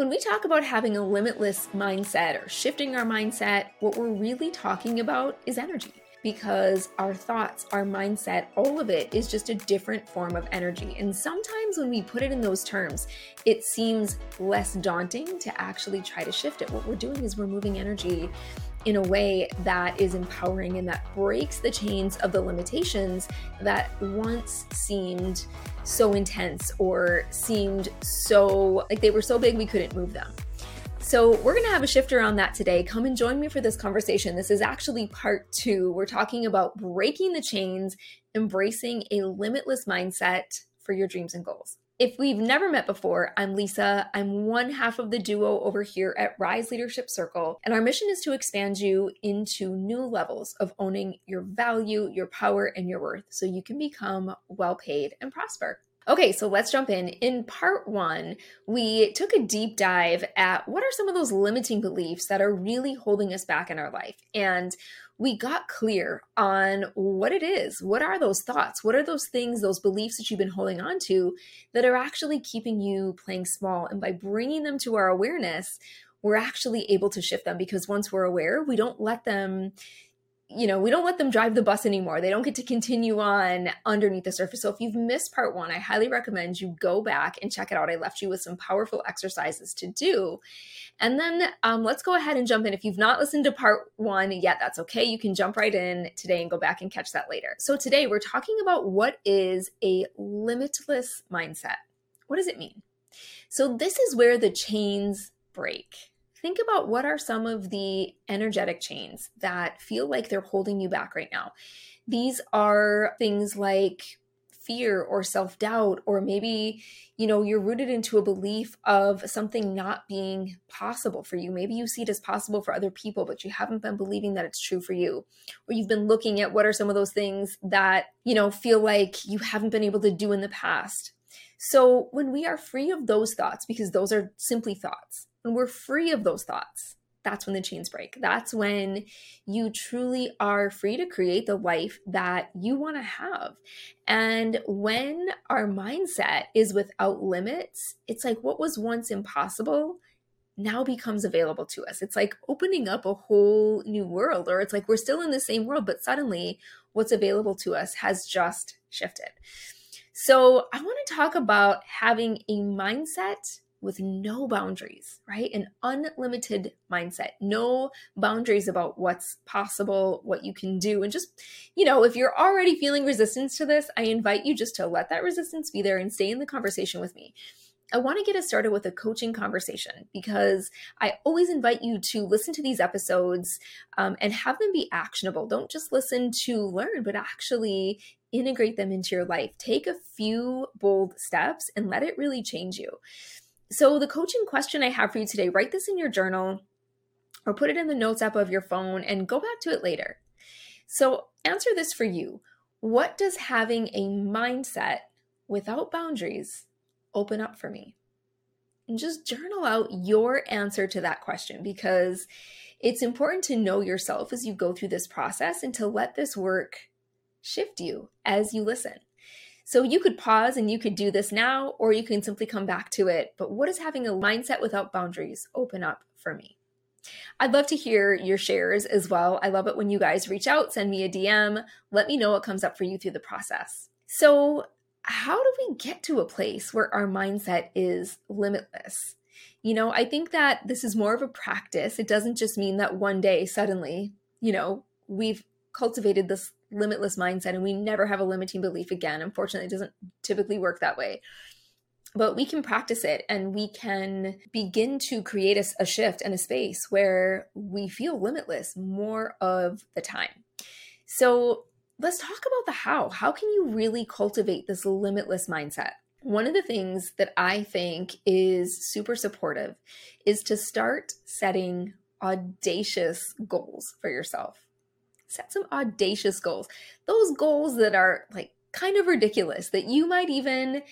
When we talk about having a limitless mindset or shifting our mindset, what we're really talking about is energy because our thoughts, our mindset, all of it is just a different form of energy. And sometimes when we put it in those terms, it seems less daunting to actually try to shift it. What we're doing is we're moving energy in a way that is empowering and that breaks the chains of the limitations that once seemed so intense or seemed so like they were so big we couldn't move them. So, we're going to have a shift around that today. Come and join me for this conversation. This is actually part two. We're talking about breaking the chains, embracing a limitless mindset for your dreams and goals. If we've never met before, I'm Lisa. I'm one half of the duo over here at Rise Leadership Circle, and our mission is to expand you into new levels of owning your value, your power, and your worth so you can become well paid and prosper. Okay, so let's jump in. In part one, we took a deep dive at what are some of those limiting beliefs that are really holding us back in our life. And we got clear on what it is. What are those thoughts? What are those things, those beliefs that you've been holding on to that are actually keeping you playing small? And by bringing them to our awareness, we're actually able to shift them because once we're aware, we don't let them you know, we don't let them drive the bus anymore. They don't get to continue on underneath the surface. So if you've missed part one, I highly recommend you go back and check it out. I left you with some powerful exercises to do. And then um, let's go ahead and jump in. If you've not listened to part one yet, that's okay. You can jump right in today and go back and catch that later. So today we're talking about what is a limitless mindset. What does it mean? So this is where the chains break think about what are some of the energetic chains that feel like they're holding you back right now. These are things like fear or self-doubt or maybe you know you're rooted into a belief of something not being possible for you. Maybe you see it as possible for other people but you haven't been believing that it's true for you. Or you've been looking at what are some of those things that you know feel like you haven't been able to do in the past so when we are free of those thoughts because those are simply thoughts when we're free of those thoughts, that's when the chains break. That's when you truly are free to create the life that you want to have. And when our mindset is without limits, it's like what was once impossible now becomes available to us. It's like opening up a whole new world, or it's like we're still in the same world, but suddenly what's available to us has just shifted. So, I want to talk about having a mindset with no boundaries, right? An unlimited mindset, no boundaries about what's possible, what you can do. And just, you know, if you're already feeling resistance to this, I invite you just to let that resistance be there and stay in the conversation with me. I want to get us started with a coaching conversation because I always invite you to listen to these episodes um, and have them be actionable. Don't just listen to learn, but actually integrate them into your life. Take a few bold steps and let it really change you. So, the coaching question I have for you today write this in your journal or put it in the notes app of your phone and go back to it later. So, answer this for you What does having a mindset without boundaries open up for me? And just journal out your answer to that question because it's important to know yourself as you go through this process and to let this work shift you as you listen. So you could pause and you could do this now, or you can simply come back to it. But what does having a mindset without boundaries open up for me? I'd love to hear your shares as well. I love it when you guys reach out, send me a DM, let me know what comes up for you through the process. So, how do we get to a place where our mindset is limitless? You know, I think that this is more of a practice. It doesn't just mean that one day suddenly, you know, we've cultivated this limitless mindset and we never have a limiting belief again. Unfortunately, it doesn't typically work that way. But we can practice it and we can begin to create a, a shift and a space where we feel limitless more of the time. So let's talk about the how. How can you really cultivate this limitless mindset? One of the things that I think is super supportive is to start setting audacious goals for yourself set some audacious goals. Those goals that are like kind of ridiculous that you might even,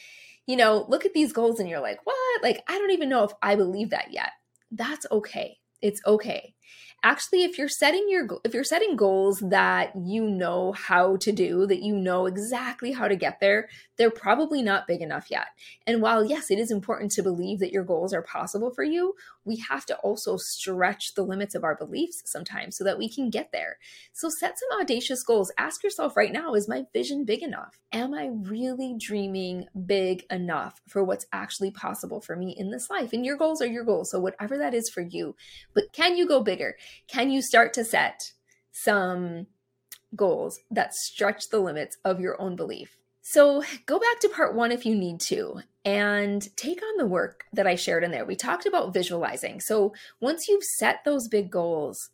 you know, look at these goals and you're like, what? Like, I don't even know if I believe that yet. That's okay. It's okay. Actually if you're setting your if you're setting goals that you know how to do that you know exactly how to get there they're probably not big enough yet. And while yes it is important to believe that your goals are possible for you we have to also stretch the limits of our beliefs sometimes so that we can get there. So set some audacious goals. Ask yourself right now is my vision big enough? Am i really dreaming big enough for what's actually possible for me in this life? And your goals are your goals so whatever that is for you. But can you go bigger can you start to set some goals that stretch the limits of your own belief? So go back to part one if you need to and take on the work that I shared in there. We talked about visualizing. So once you've set those big goals,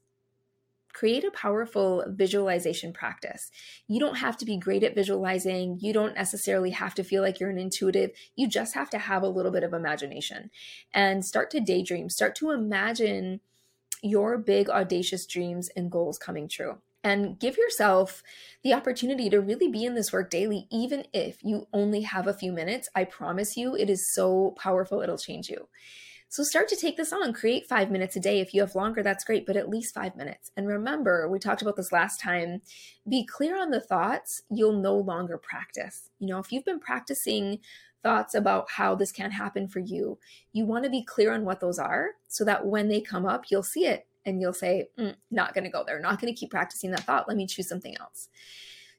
create a powerful visualization practice. You don't have to be great at visualizing. You don't necessarily have to feel like you're an intuitive. You just have to have a little bit of imagination and start to daydream, start to imagine your big, audacious dreams and goals coming true. And give yourself the opportunity to really be in this work daily, even if you only have a few minutes. I promise you, it is so powerful, it'll change you. So start to take this on. Create five minutes a day. If you have longer, that's great, but at least five minutes. And remember, we talked about this last time be clear on the thoughts you'll no longer practice. You know, if you've been practicing thoughts about how this can happen for you, you want to be clear on what those are so that when they come up, you'll see it and you'll say, mm, not going to go there, not going to keep practicing that thought. Let me choose something else.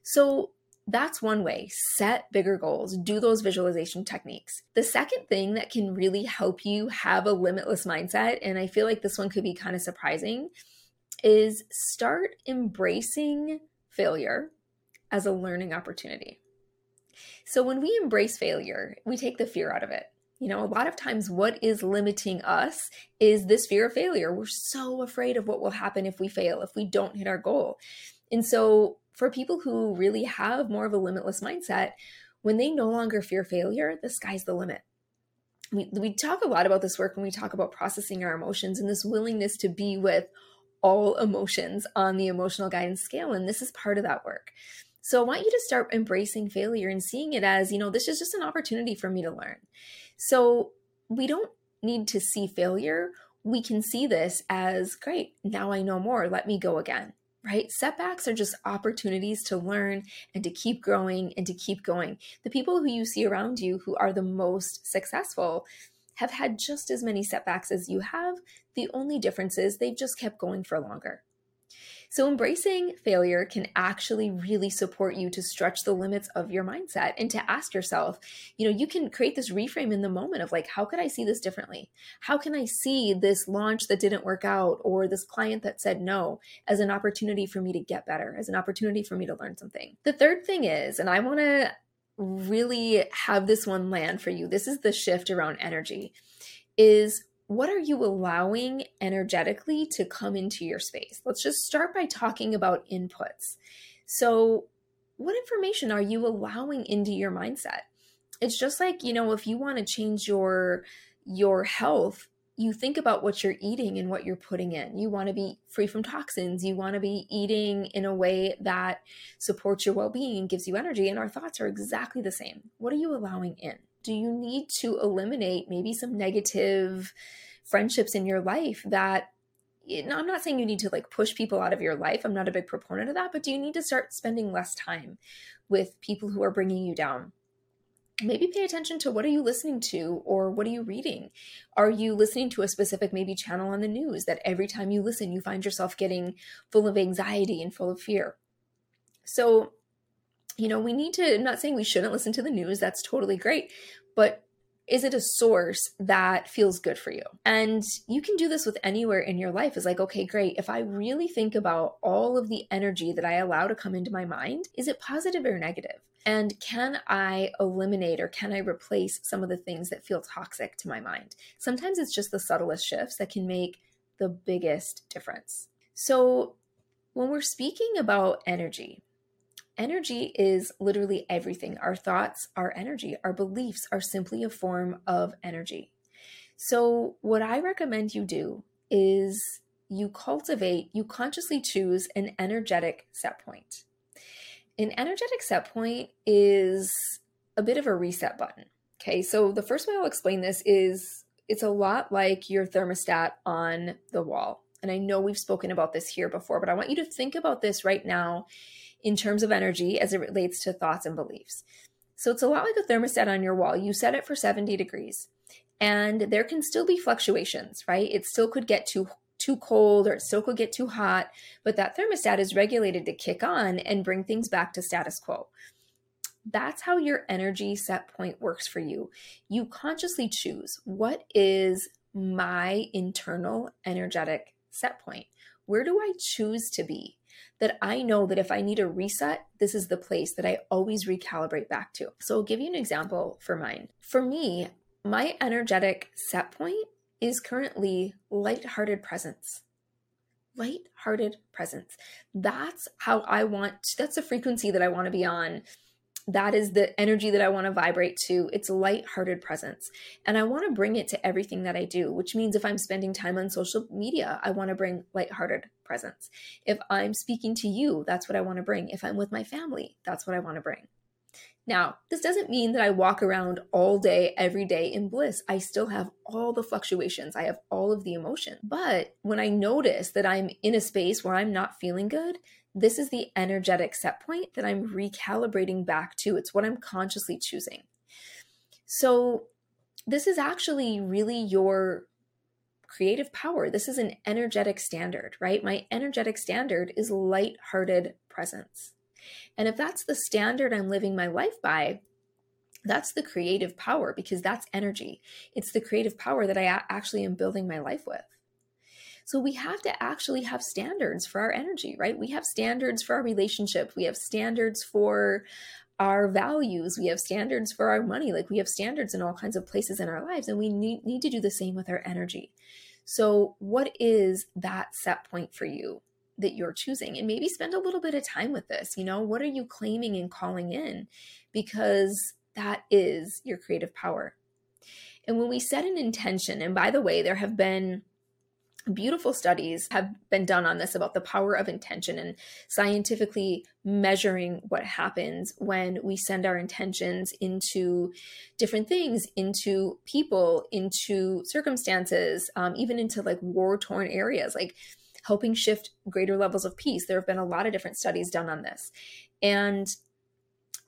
So that's one way. Set bigger goals, do those visualization techniques. The second thing that can really help you have a limitless mindset, and I feel like this one could be kind of surprising, is start embracing failure as a learning opportunity. So when we embrace failure, we take the fear out of it. You know, a lot of times what is limiting us is this fear of failure. We're so afraid of what will happen if we fail, if we don't hit our goal. And so for people who really have more of a limitless mindset, when they no longer fear failure, the sky's the limit. We, we talk a lot about this work when we talk about processing our emotions and this willingness to be with all emotions on the emotional guidance scale. And this is part of that work. So I want you to start embracing failure and seeing it as, you know, this is just an opportunity for me to learn. So we don't need to see failure. We can see this as great. Now I know more. Let me go again. Right? Setbacks are just opportunities to learn and to keep growing and to keep going. The people who you see around you who are the most successful have had just as many setbacks as you have. The only difference is they've just kept going for longer. So, embracing failure can actually really support you to stretch the limits of your mindset and to ask yourself, you know, you can create this reframe in the moment of like, how could I see this differently? How can I see this launch that didn't work out or this client that said no as an opportunity for me to get better, as an opportunity for me to learn something? The third thing is, and I want to really have this one land for you, this is the shift around energy, is what are you allowing energetically to come into your space? Let's just start by talking about inputs. So, what information are you allowing into your mindset? It's just like, you know, if you want to change your your health, you think about what you're eating and what you're putting in. You want to be free from toxins. You want to be eating in a way that supports your well-being, and gives you energy, and our thoughts are exactly the same. What are you allowing in? Do you need to eliminate maybe some negative friendships in your life that I'm not saying you need to like push people out of your life. I'm not a big proponent of that, but do you need to start spending less time with people who are bringing you down? Maybe pay attention to what are you listening to or what are you reading? Are you listening to a specific maybe channel on the news that every time you listen you find yourself getting full of anxiety and full of fear? So you know, we need to, I'm not saying we shouldn't listen to the news, that's totally great, but is it a source that feels good for you? And you can do this with anywhere in your life. Is like, okay, great. If I really think about all of the energy that I allow to come into my mind, is it positive or negative? And can I eliminate or can I replace some of the things that feel toxic to my mind? Sometimes it's just the subtlest shifts that can make the biggest difference. So, when we're speaking about energy, Energy is literally everything. Our thoughts are energy. Our beliefs are simply a form of energy. So, what I recommend you do is you cultivate, you consciously choose an energetic set point. An energetic set point is a bit of a reset button. Okay, so the first way I'll explain this is it's a lot like your thermostat on the wall. And I know we've spoken about this here before, but I want you to think about this right now in terms of energy as it relates to thoughts and beliefs. So it's a lot like a thermostat on your wall. You set it for 70 degrees and there can still be fluctuations, right? It still could get too too cold or it still could get too hot, but that thermostat is regulated to kick on and bring things back to status quo. That's how your energy set point works for you. You consciously choose what is my internal energetic set point. Where do I choose to be? That I know that if I need a reset, this is the place that I always recalibrate back to. So I'll give you an example for mine. For me, my energetic set point is currently light-hearted presence. Light-hearted presence. That's how I want, that's the frequency that I want to be on that is the energy that I want to vibrate to. It's light-hearted presence. And I want to bring it to everything that I do, which means if I'm spending time on social media, I want to bring light-hearted presence. If I'm speaking to you, that's what I want to bring. If I'm with my family, that's what I want to bring. Now, this doesn't mean that I walk around all day, every day in bliss. I still have all the fluctuations, I have all of the emotion. But when I notice that I'm in a space where I'm not feeling good, this is the energetic set point that I'm recalibrating back to. It's what I'm consciously choosing. So, this is actually really your creative power. This is an energetic standard, right? My energetic standard is light-hearted presence. And if that's the standard I'm living my life by, that's the creative power because that's energy. It's the creative power that I actually am building my life with. So we have to actually have standards for our energy, right? We have standards for our relationship. We have standards for our values. We have standards for our money. Like we have standards in all kinds of places in our lives, and we need, need to do the same with our energy. So, what is that set point for you that you're choosing? And maybe spend a little bit of time with this. You know, what are you claiming and calling in? Because that is your creative power. And when we set an intention, and by the way, there have been beautiful studies have been done on this about the power of intention and scientifically measuring what happens when we send our intentions into different things into people into circumstances um, even into like war torn areas like helping shift greater levels of peace there have been a lot of different studies done on this and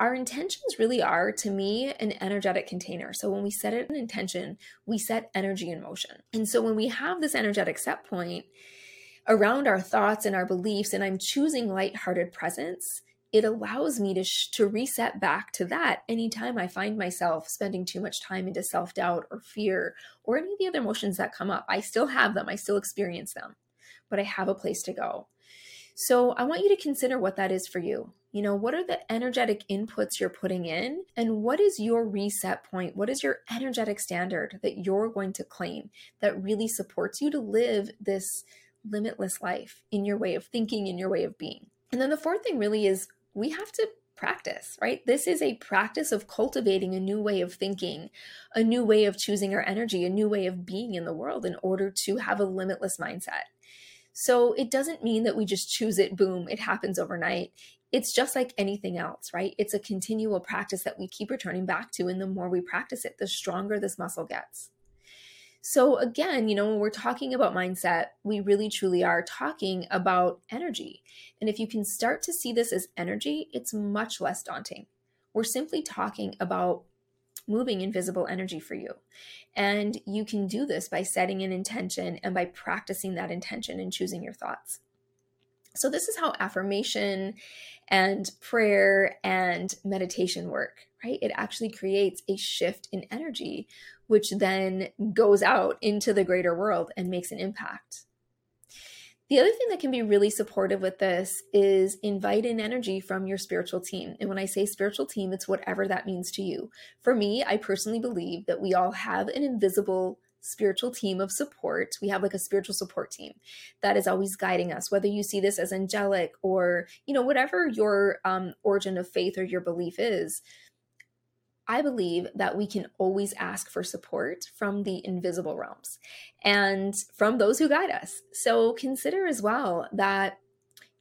our intentions really are, to me, an energetic container. So when we set an intention, we set energy in motion. And so when we have this energetic set point around our thoughts and our beliefs, and I'm choosing lighthearted presence, it allows me to, sh- to reset back to that anytime I find myself spending too much time into self doubt or fear or any of the other emotions that come up. I still have them, I still experience them, but I have a place to go. So I want you to consider what that is for you. You know, what are the energetic inputs you're putting in? And what is your reset point? What is your energetic standard that you're going to claim that really supports you to live this limitless life in your way of thinking, in your way of being? And then the fourth thing really is we have to practice, right? This is a practice of cultivating a new way of thinking, a new way of choosing our energy, a new way of being in the world in order to have a limitless mindset. So it doesn't mean that we just choose it, boom, it happens overnight. It's just like anything else, right? It's a continual practice that we keep returning back to. And the more we practice it, the stronger this muscle gets. So, again, you know, when we're talking about mindset, we really truly are talking about energy. And if you can start to see this as energy, it's much less daunting. We're simply talking about moving invisible energy for you. And you can do this by setting an intention and by practicing that intention and choosing your thoughts. So, this is how affirmation and prayer and meditation work, right? It actually creates a shift in energy, which then goes out into the greater world and makes an impact. The other thing that can be really supportive with this is invite in energy from your spiritual team. And when I say spiritual team, it's whatever that means to you. For me, I personally believe that we all have an invisible spiritual team of support. We have like a spiritual support team that is always guiding us, whether you see this as angelic or, you know, whatever your um, origin of faith or your belief is. I believe that we can always ask for support from the invisible realms and from those who guide us. So consider as well that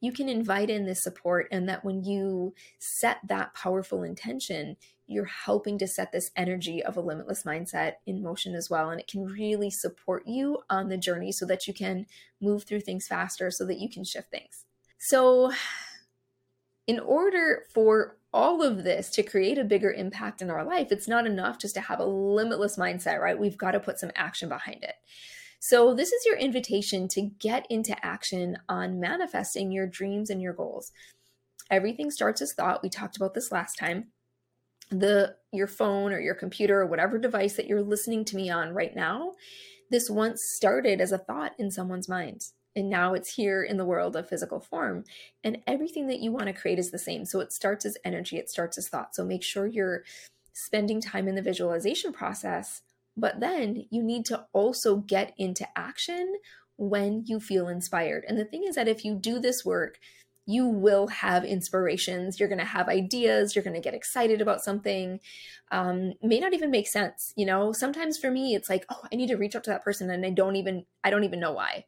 you can invite in this support and that when you set that powerful intention, you're helping to set this energy of a limitless mindset in motion as well. And it can really support you on the journey so that you can move through things faster, so that you can shift things. So, in order for all of this to create a bigger impact in our life, it's not enough just to have a limitless mindset, right? We've got to put some action behind it. So, this is your invitation to get into action on manifesting your dreams and your goals. Everything starts as thought. We talked about this last time. The your phone or your computer or whatever device that you're listening to me on right now, this once started as a thought in someone's mind. And now it's here in the world of physical form. And everything that you want to create is the same. So it starts as energy, it starts as thought. So make sure you're spending time in the visualization process but then you need to also get into action when you feel inspired. And the thing is that if you do this work, you will have inspirations. You're going to have ideas. You're going to get excited about something. Um, may not even make sense. You know, sometimes for me, it's like, oh, I need to reach out to that person, and I don't even, I don't even know why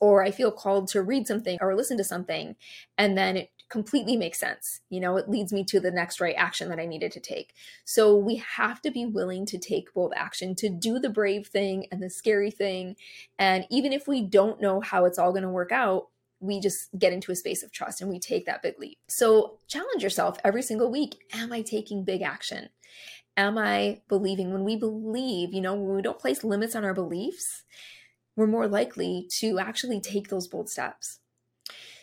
or I feel called to read something or listen to something, and then it completely makes sense. You know, it leads me to the next right action that I needed to take. So we have to be willing to take bold action, to do the brave thing and the scary thing. And even if we don't know how it's all going to work out, we just get into a space of trust and we take that big leap. So challenge yourself every single week. Am I taking big action? Am I believing? When we believe, you know, when we don't place limits on our beliefs, we're more likely to actually take those bold steps.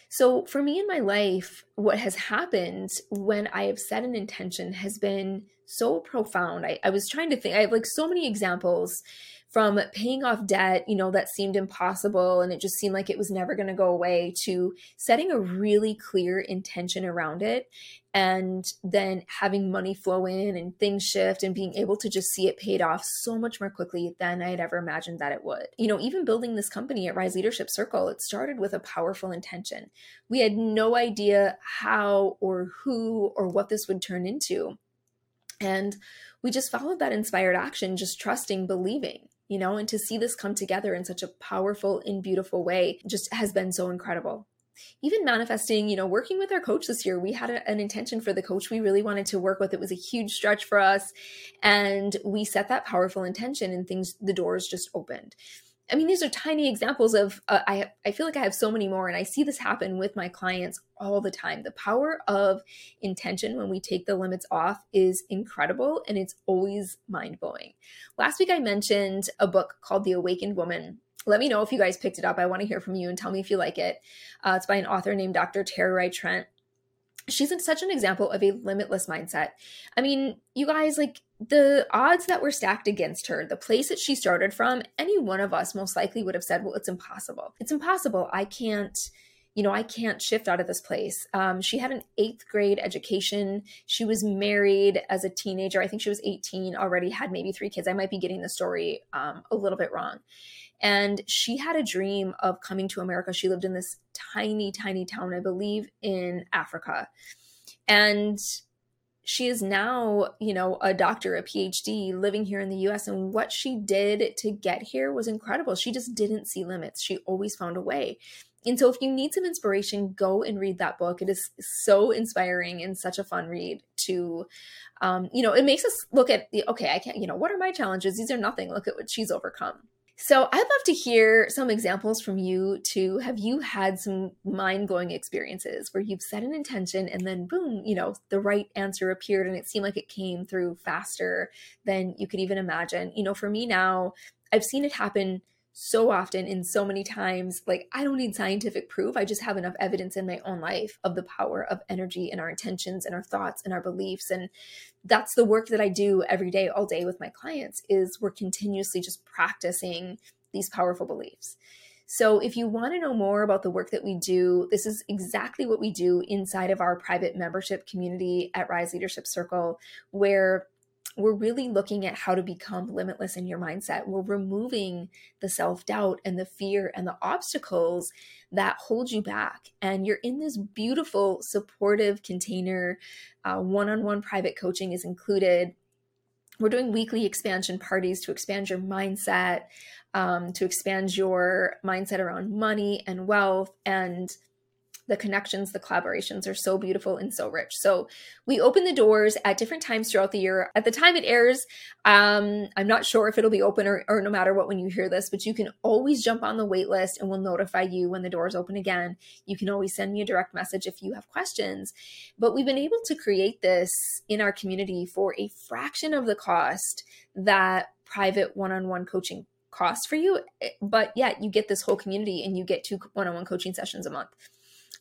So, for me in my life, what has happened when I have set an intention has been so profound. I, I, was trying to think, I have like so many examples from paying off debt, you know, that seemed impossible and it just seemed like it was never going to go away, to setting a really clear intention around it and then having money flow in and things shift and being able to just see it paid off so much more quickly than I had ever imagined that it would. You know, even building this company at Rise Leadership Circle, it started with a powerful intention. We had no idea how or who or what this would turn into. And we just followed that inspired action, just trusting, believing you know, and to see this come together in such a powerful and beautiful way just has been so incredible. Even manifesting, you know, working with our coach this year, we had a, an intention for the coach we really wanted to work with. It was a huge stretch for us. And we set that powerful intention, and things, the doors just opened. I mean, these are tiny examples of, uh, I, I feel like I have so many more, and I see this happen with my clients all the time. The power of intention when we take the limits off is incredible, and it's always mind blowing. Last week, I mentioned a book called The Awakened Woman. Let me know if you guys picked it up. I want to hear from you and tell me if you like it. Uh, it's by an author named Dr. Tererai Trent she's such an example of a limitless mindset. I mean, you guys, like the odds that were stacked against her, the place that she started from, any one of us most likely would have said, well, it's impossible. It's impossible. I can't, you know, I can't shift out of this place. Um, she had an eighth grade education. She was married as a teenager. I think she was 18, already had maybe three kids. I might be getting the story um, a little bit wrong. And she had a dream of coming to America. She lived in this tiny, tiny town, I believe, in Africa. And she is now, you know, a doctor, a PhD living here in the US. And what she did to get here was incredible. She just didn't see limits. She always found a way. And so, if you need some inspiration, go and read that book. It is so inspiring and such a fun read to, um, you know, it makes us look at the, okay, I can't, you know, what are my challenges? These are nothing. Look at what she's overcome. So I'd love to hear some examples from you too. Have you had some mind blowing experiences where you've set an intention and then boom, you know, the right answer appeared and it seemed like it came through faster than you could even imagine? You know, for me now, I've seen it happen so often and so many times. Like, I don't need scientific proof. I just have enough evidence in my own life of the power of energy and our intentions and our thoughts and our beliefs. And that's the work that I do every day, all day with my clients is we're continuously just practicing these powerful beliefs. So, if you want to know more about the work that we do, this is exactly what we do inside of our private membership community at Rise Leadership Circle, where we're really looking at how to become limitless in your mindset. We're removing the self doubt and the fear and the obstacles that hold you back. And you're in this beautiful, supportive container. One on one private coaching is included. We're doing weekly expansion parties to expand your mindset, um, to expand your mindset around money and wealth. And the connections, the collaborations are so beautiful and so rich. So we open the doors at different times throughout the year. At the time it airs, um, I'm not sure if it'll be open or, or no matter what when you hear this, but you can always jump on the wait list and we'll notify you when the doors open again. You can always send me a direct message if you have questions. But we've been able to create this in our community for a fraction of the cost that private one-on-one coaching costs for you but yet you get this whole community and you get two one-on-one coaching sessions a month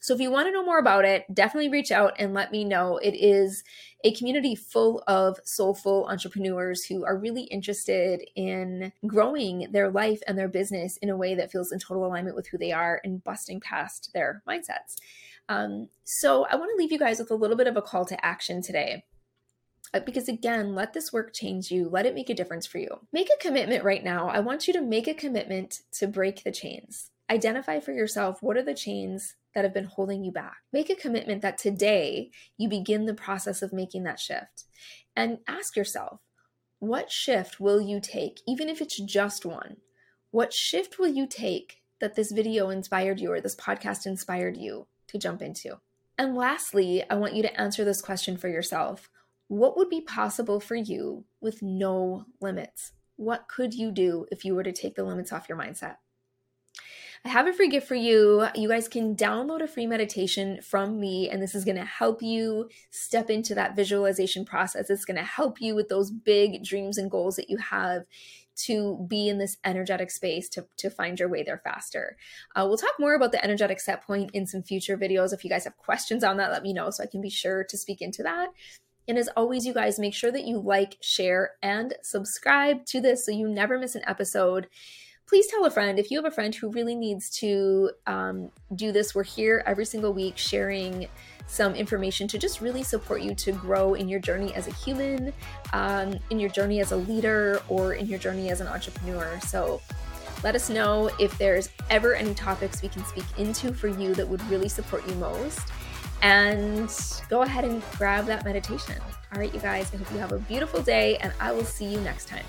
so if you want to know more about it, definitely reach out and let me know. It is a community full of soulful entrepreneurs who are really interested in growing their life and their business in a way that feels in total alignment with who they are and busting past their mindsets. Um, so I want to leave you guys with a little bit of a call to action today uh, because again, let this work change you. Let it make a difference for you. Make a commitment right now. I want you to make a commitment to break the chains. Identify for yourself what are the chains that have been holding you back. Make a commitment that today you begin the process of making that shift. And ask yourself, what shift will you take, even if it's just one? What shift will you take that this video inspired you or this podcast inspired you to jump into? And lastly, I want you to answer this question for yourself What would be possible for you with no limits? What could you do if you were to take the limits off your mindset? I have a free gift for you. You guys can download a free meditation from me, and this is going to help you step into that visualization process. It's going to help you with those big dreams and goals that you have to be in this energetic space to, to find your way there faster. Uh, we'll talk more about the energetic set point in some future videos. If you guys have questions on that, let me know so I can be sure to speak into that. And as always, you guys make sure that you like, share, and subscribe to this so you never miss an episode please tell a friend if you have a friend who really needs to um, do this. We're here every single week sharing some information to just really support you to grow in your journey as a human, um, in your journey as a leader, or in your journey as an entrepreneur. So let us know if there's ever any topics we can speak into for you that would really support you most. And go ahead and grab that meditation. All right, you guys, I hope you have a beautiful day, and I will see you next time.